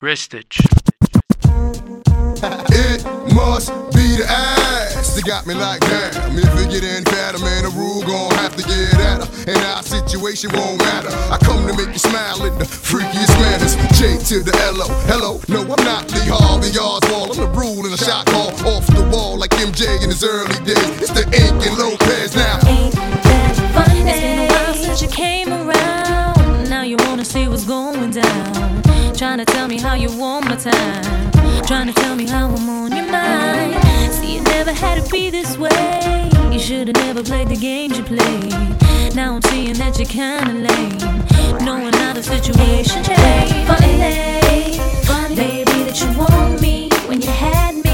Ristage. it must be the ass that got me like damn. If it get any fatter, man, the rule gon' have to get at her. And our situation won't matter. I come to make you smile in the freakiest manners. J to the L O. Hello, no, I'm not Lee Harvey Oswald. I'm the rule in a shot call off the wall like MJ in his early days. It's the Inc and Lopez now. Ain't that funny? It's been a while since you came around. Now you wanna see what's going down. Trying to tell me how you want my time. Trying to tell me how I'm on your mind. See, you never had to be this way. You should've never played the games you played. Now I'm seeing that you're kinda lame. Knowing how the situation changed. Funny, funny, baby, that you want me when you had me.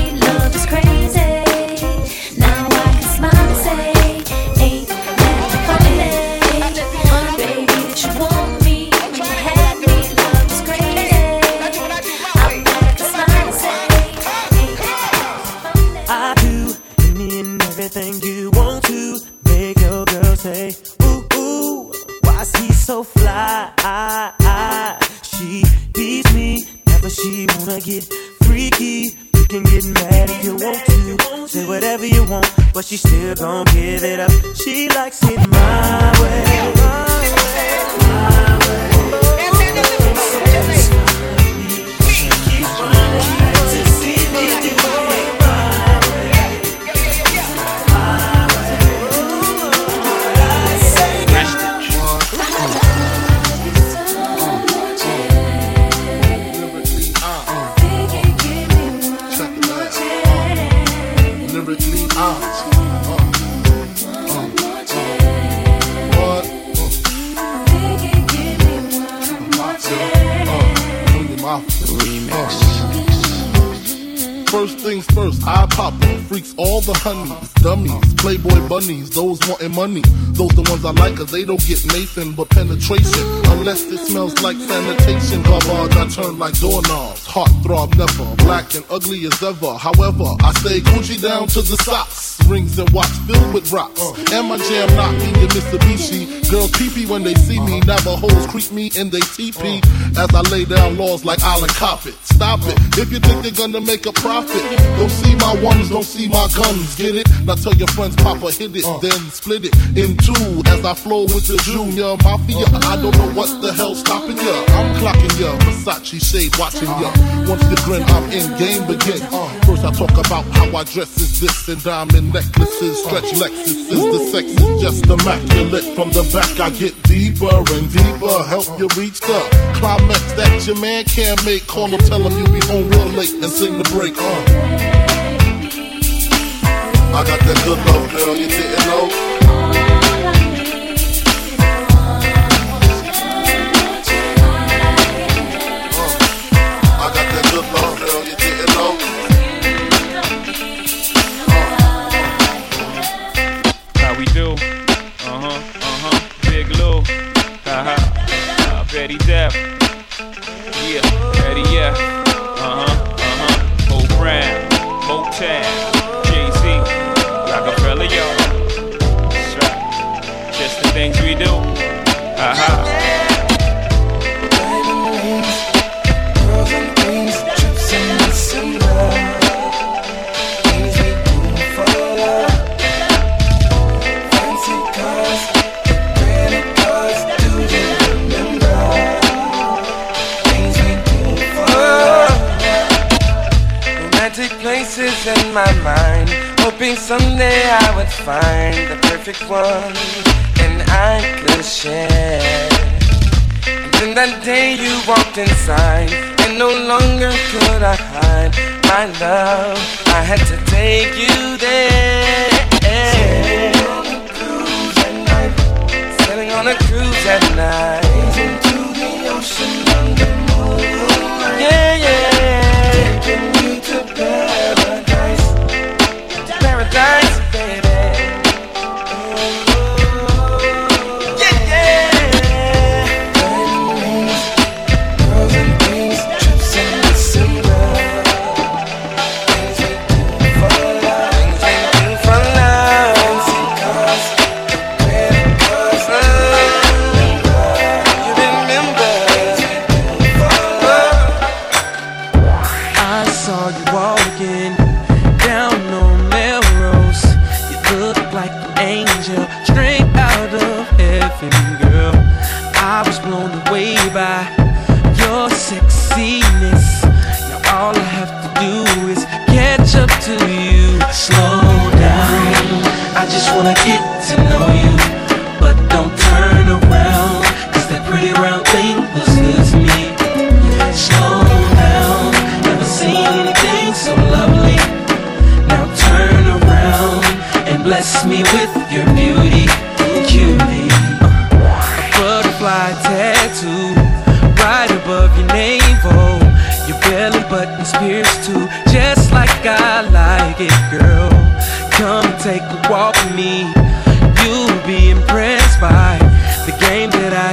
Freaks all the honeys, dummies, playboy bunnies, those wanting money. Those the ones I like, cause they don't get Nathan but penetration. Unless it smells like sanitation. Garbage, I turn like doorknobs. Heart throb never, black and ugly as ever. However, I stay Gucci down to the socks. Rings and watch filled with rocks. Uh. And my jam knocking in Mitsubishi. Girl pee when they see me. Navajos creep me in they teepee. Uh. As I lay down laws like Island Coppet. Stop it. If you think they're gonna make a profit, don't see my ones, don't see my guns. Get it? Now tell your friends, Papa hit it, uh. then split it in two. As I flow with the Junior Mafia, I don't know what the hell's stopping ya. I'm clocking ya, Versace shade watching ya. Once you grin, I'm in, game begin. First I talk about how I dress is this and diamond necklaces, stretch Lexuses. The sex is just immaculate. From the back I get deeper and deeper, help you reach the climax that your man can't make. Call him, tell him you'll be home real late and sing the break. Uh. I got that good love, girl, you didn't know. Huh, uh huh. Big Lou. Ha ha. Uh, Betty Depp. Yeah, Betty, yeah. Uh huh, uh huh. Mo Brown. Motown. Jay Z. Rockefeller, yo. That's right. Just the things we do. My mind, hoping someday I would find the perfect one and I could share. And then that day you walked inside, and no longer could I hide my love. I had to take you there. Sailing on a cruise at night. Sailing on a cruise at night. Into the ocean under moonlight. Yeah, yeah. Taking to paradise.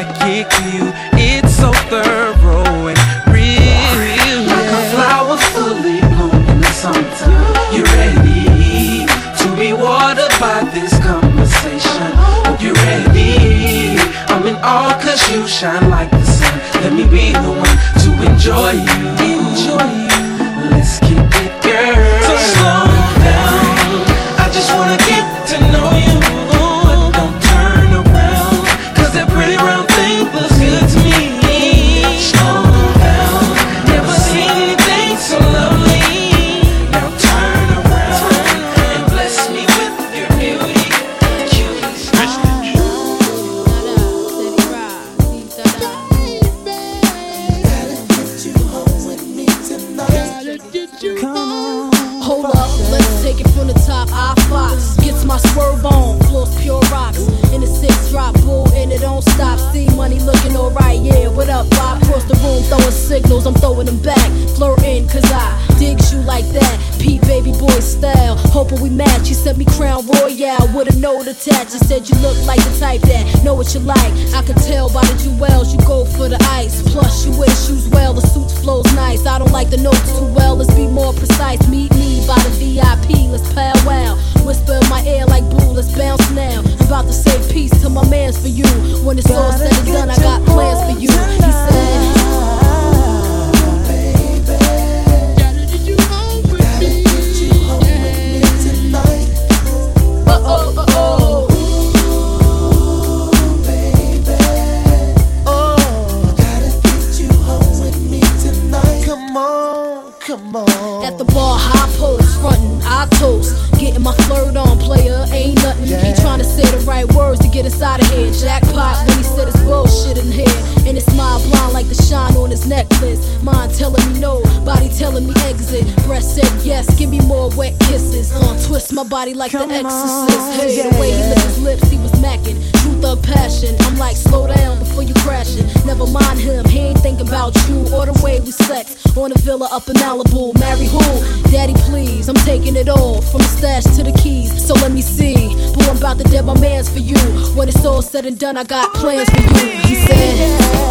I kick you. It's so thorough and real. Like a flower fully blown in the summertime. You ready to be watered by this conversation? You're ready. I'm in awe cause you shine like the sun. Let me be the one to enjoy you. Hold up, let's take it from the top. I fox gets my swerve on, floors pure rocks. In the six drop bull, and it don't stop. See money looking alright, yeah. What up, Bob? Across the room, throwing signals, I'm throwing them back. Flirting, cause I digs you like that. Pete baby boy style, hoping we match. You sent me Crown Royal with a note attached. You said you look like the type that know what you like. I could tell by the jewels, you go for the ice. Plus, you wear shoes well, the suits flows nice. I don't like the notes too well, let's be more precise. Meet me by the VIP, let's powwow. Whisper in my ear like blue, let's bounce now. I'm about to say peace to my mans for you. When it's all said and done, I got plans for you. He said. Body like the exorcist. Hey, the way he licked his lips, he was macking. True thug passion. I'm like, slow down before you crashing. Never mind him, he ain't thinking about you or the way we sex. On a villa up in Malibu. Marry who? Daddy, please. I'm taking it all from the stash to the keys. So let me see. Boo, I'm about to dead my mans for you. When it's all said and done, I got plans for you. He said.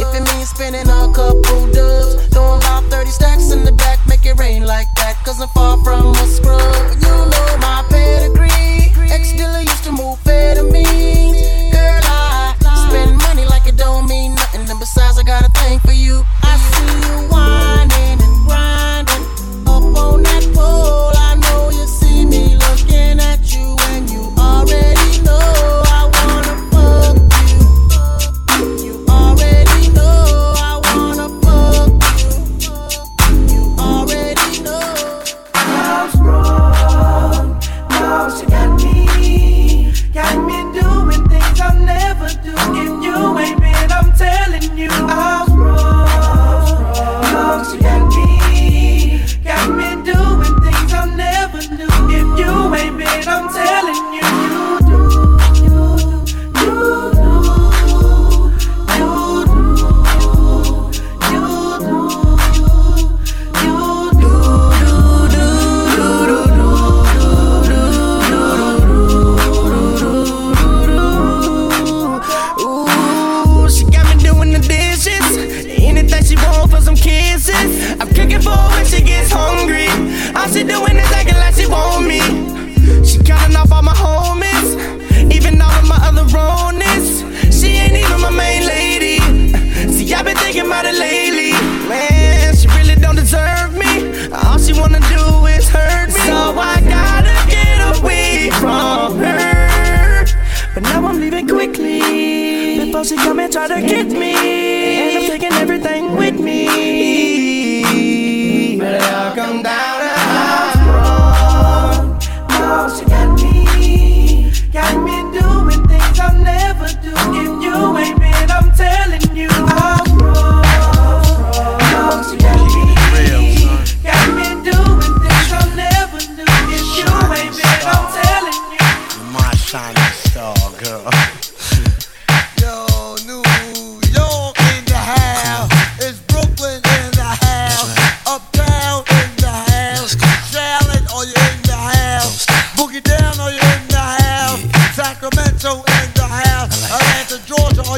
If it means spending a couple dubs, throwing about 30 stacks in the back, make it rain like that. Cause I'm far from a scrub. You know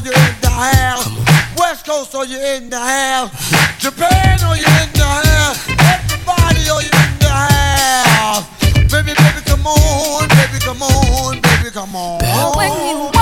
are you in the house? West Coast, are you in the house? Japan, are you in the house? Everybody, are you in the house? Baby, baby, come on, baby, come on, baby, come on.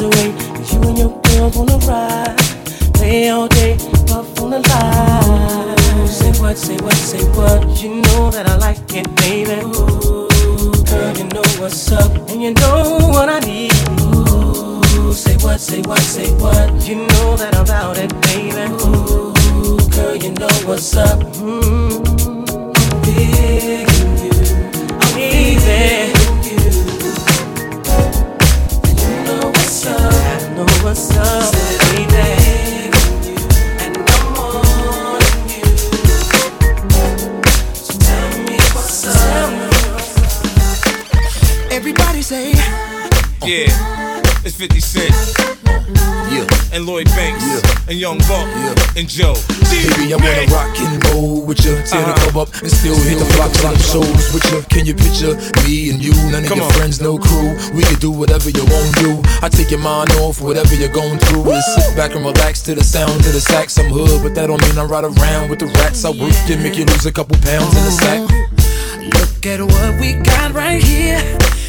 You and your girl wanna ride. Play all day, puff on the line. Say what, say what, say what. You know that I like it, baby. Ooh, girl, you know what's up, and you know what I need. Ooh, say what, say what, say what. You know that I'm about it, baby. Ooh, girl, you know what's up. Mm, big in you, I'm easy. Know what's up, baby. And I'm on you. So tell me what's up. Everybody say, Yeah, it's 50 Cent. yeah. And Lloyd Banks. Yeah. And Young Buck. And Joe. Baby, I wanna rock and roll with you. Tear the Uh-huh. club up and still hit the blocks like shows with you. Can you picture me and you? None of Come your on. friends, no crew. We can do whatever you want to do. I take your mind off whatever you're going through. Just sit back and relax to the sound of the sax. I'm hood, but that don't mean I ride around with the rats. I work and make you lose a couple pounds in the sack. Look at what we got right here.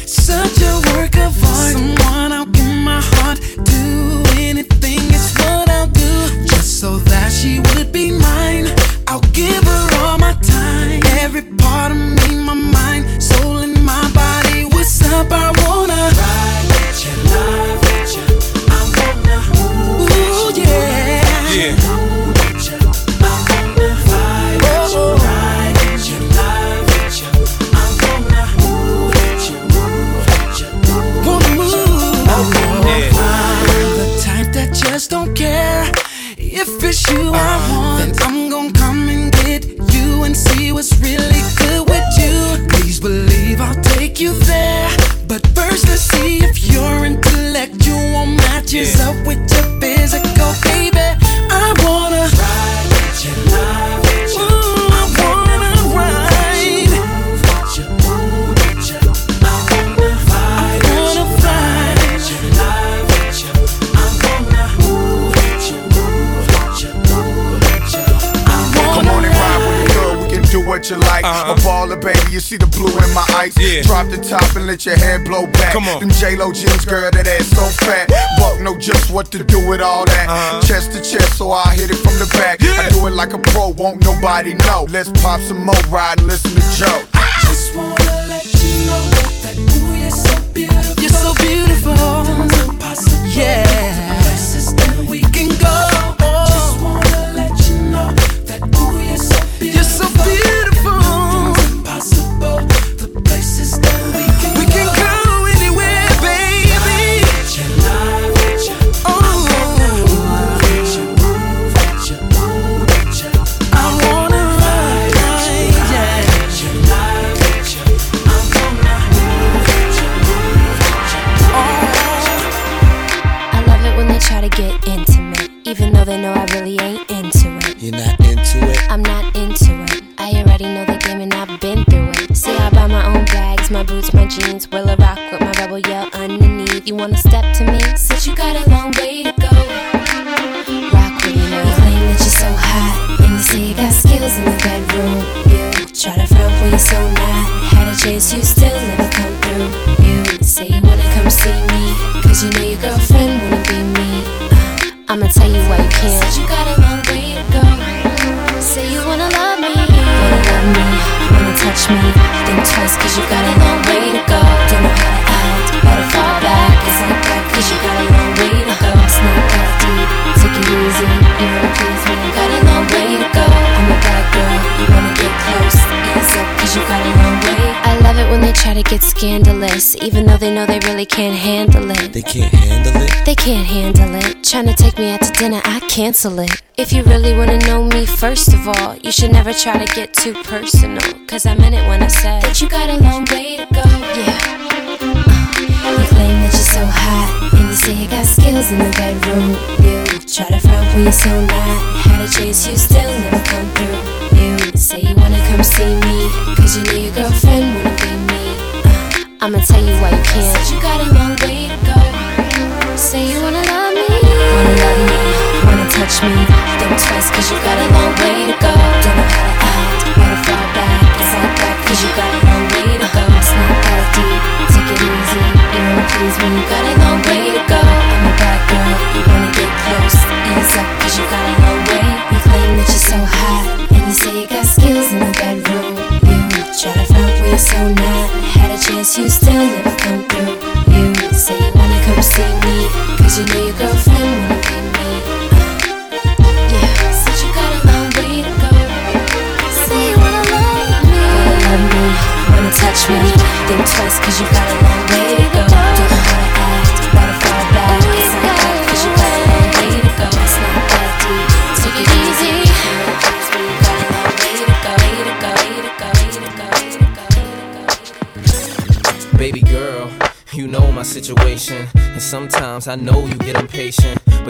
Such a work of art. Someone I'll give my heart. Do anything, it's what I'll do. Just so that she would be mine. I'll give her all my time. Every part of me, my mind, soul, and my body. What's up? I see the blue in my eyes. Yeah. Drop the top and let your hair blow back. Come on. Them J-Lo jeans, girl, that ass so fat. Buck know just what to do with all that. Uh-huh. Chest to chest, so I hit it from the back. I do it like a pro, won't nobody know. Let's pop some more, ride and listen to Joe. Just wanna let you know that ooh, you're so beautiful. You're so beautiful. My jeans. Can't handle it. They can't handle it. They can't handle it. Tryna take me out to dinner, I cancel it. If you really wanna know me, first of all, you should never try to get too personal. Cause I meant it when I said that you got a long way to go. Yeah. Uh, you claim that you're so hot, and you say you got skills in the bedroom. You try to front when you're so not. Had a chase, you still never come through. You say you wanna come see me, cause you know your girlfriend I'ma tell you why you can't. Said you got a long way to go. Say you wanna love me. Wanna love me, wanna touch me. Don't trust cause you got a long way to go. Don't know how to act, wanna fall back. It's not that cause you got a long way to go. It's not that deep, take it easy. You wanna please me, you gotta sometimes I know you get impatient.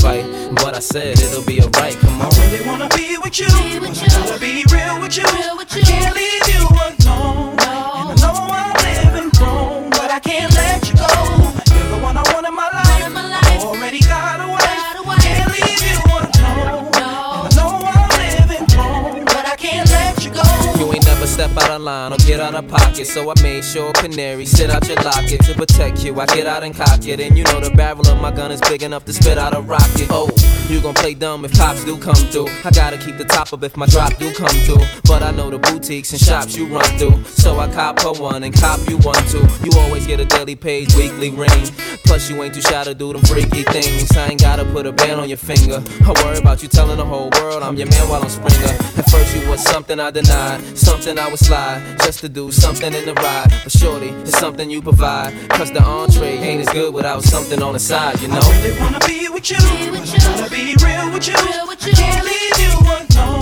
fight, but I said it'll be alright. Come on. I really wanna be with you. Wanna be real with you. I can't leave you alone. And I know step out of line or get out of pocket. So I made sure Canary sit out your locket to protect you. I get out and cock it. And you know the barrel of my gun is big enough to spit out a rocket. Oh, you gon' play dumb if cops do come through. I gotta keep the top up if my drop do come through. But I know the boutiques and shops you run through. So I cop her one and cop you one too. You always get a daily page, weekly ring. Plus you ain't too shy to do them freaky things. I ain't gotta put a band on your finger. I worry about you telling the whole world I'm your man while I'm Springer. At first you was something I denied, something I would slide just to do something in the ride. But shorty, it's something you provide. Cause the entree ain't as good without something on the side, you know. I really wanna be with you. Wanna be real with you. I can't leave you alone.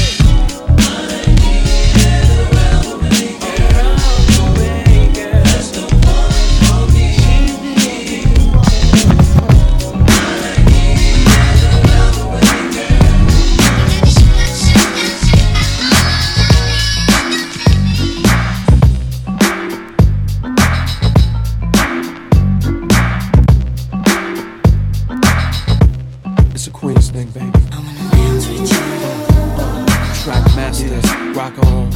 It's a Queens thing, baby. I'm the lounge with you. Track masters, rock on.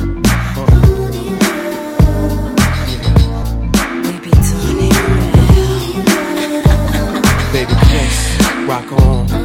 Baby, Prince, rock on.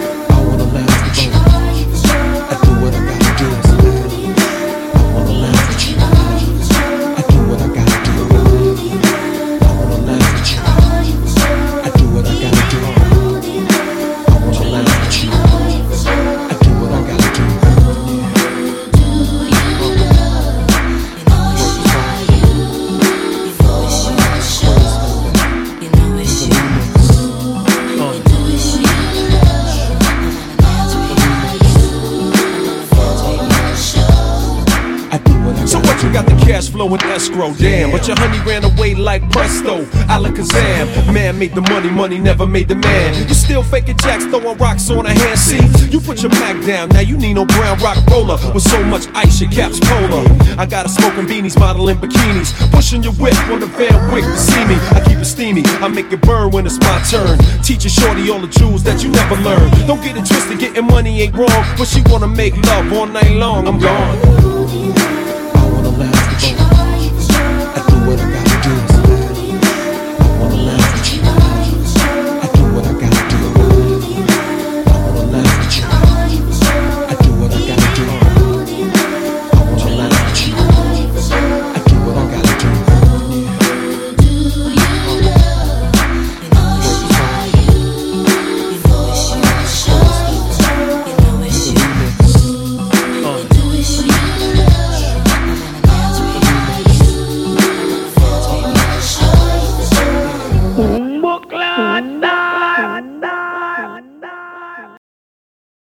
Escrow. Damn, but your honey ran away like presto. Alakazam, man made the money, money never made the man. You still faking jacks, throwing rocks on a hand seat. You put your Mac down, now you need no brown rock roller with so much ice, your cap's polar. I got a smoking beanies, modeling bikinis, pushing your whip on the Van Wyck to see me. I keep it steamy, I make it burn when it's my turn. Teach shorty all the jewels that you never learned. Don't get it twisted, getting money ain't wrong, but she wanna make love all night long. I'm gone.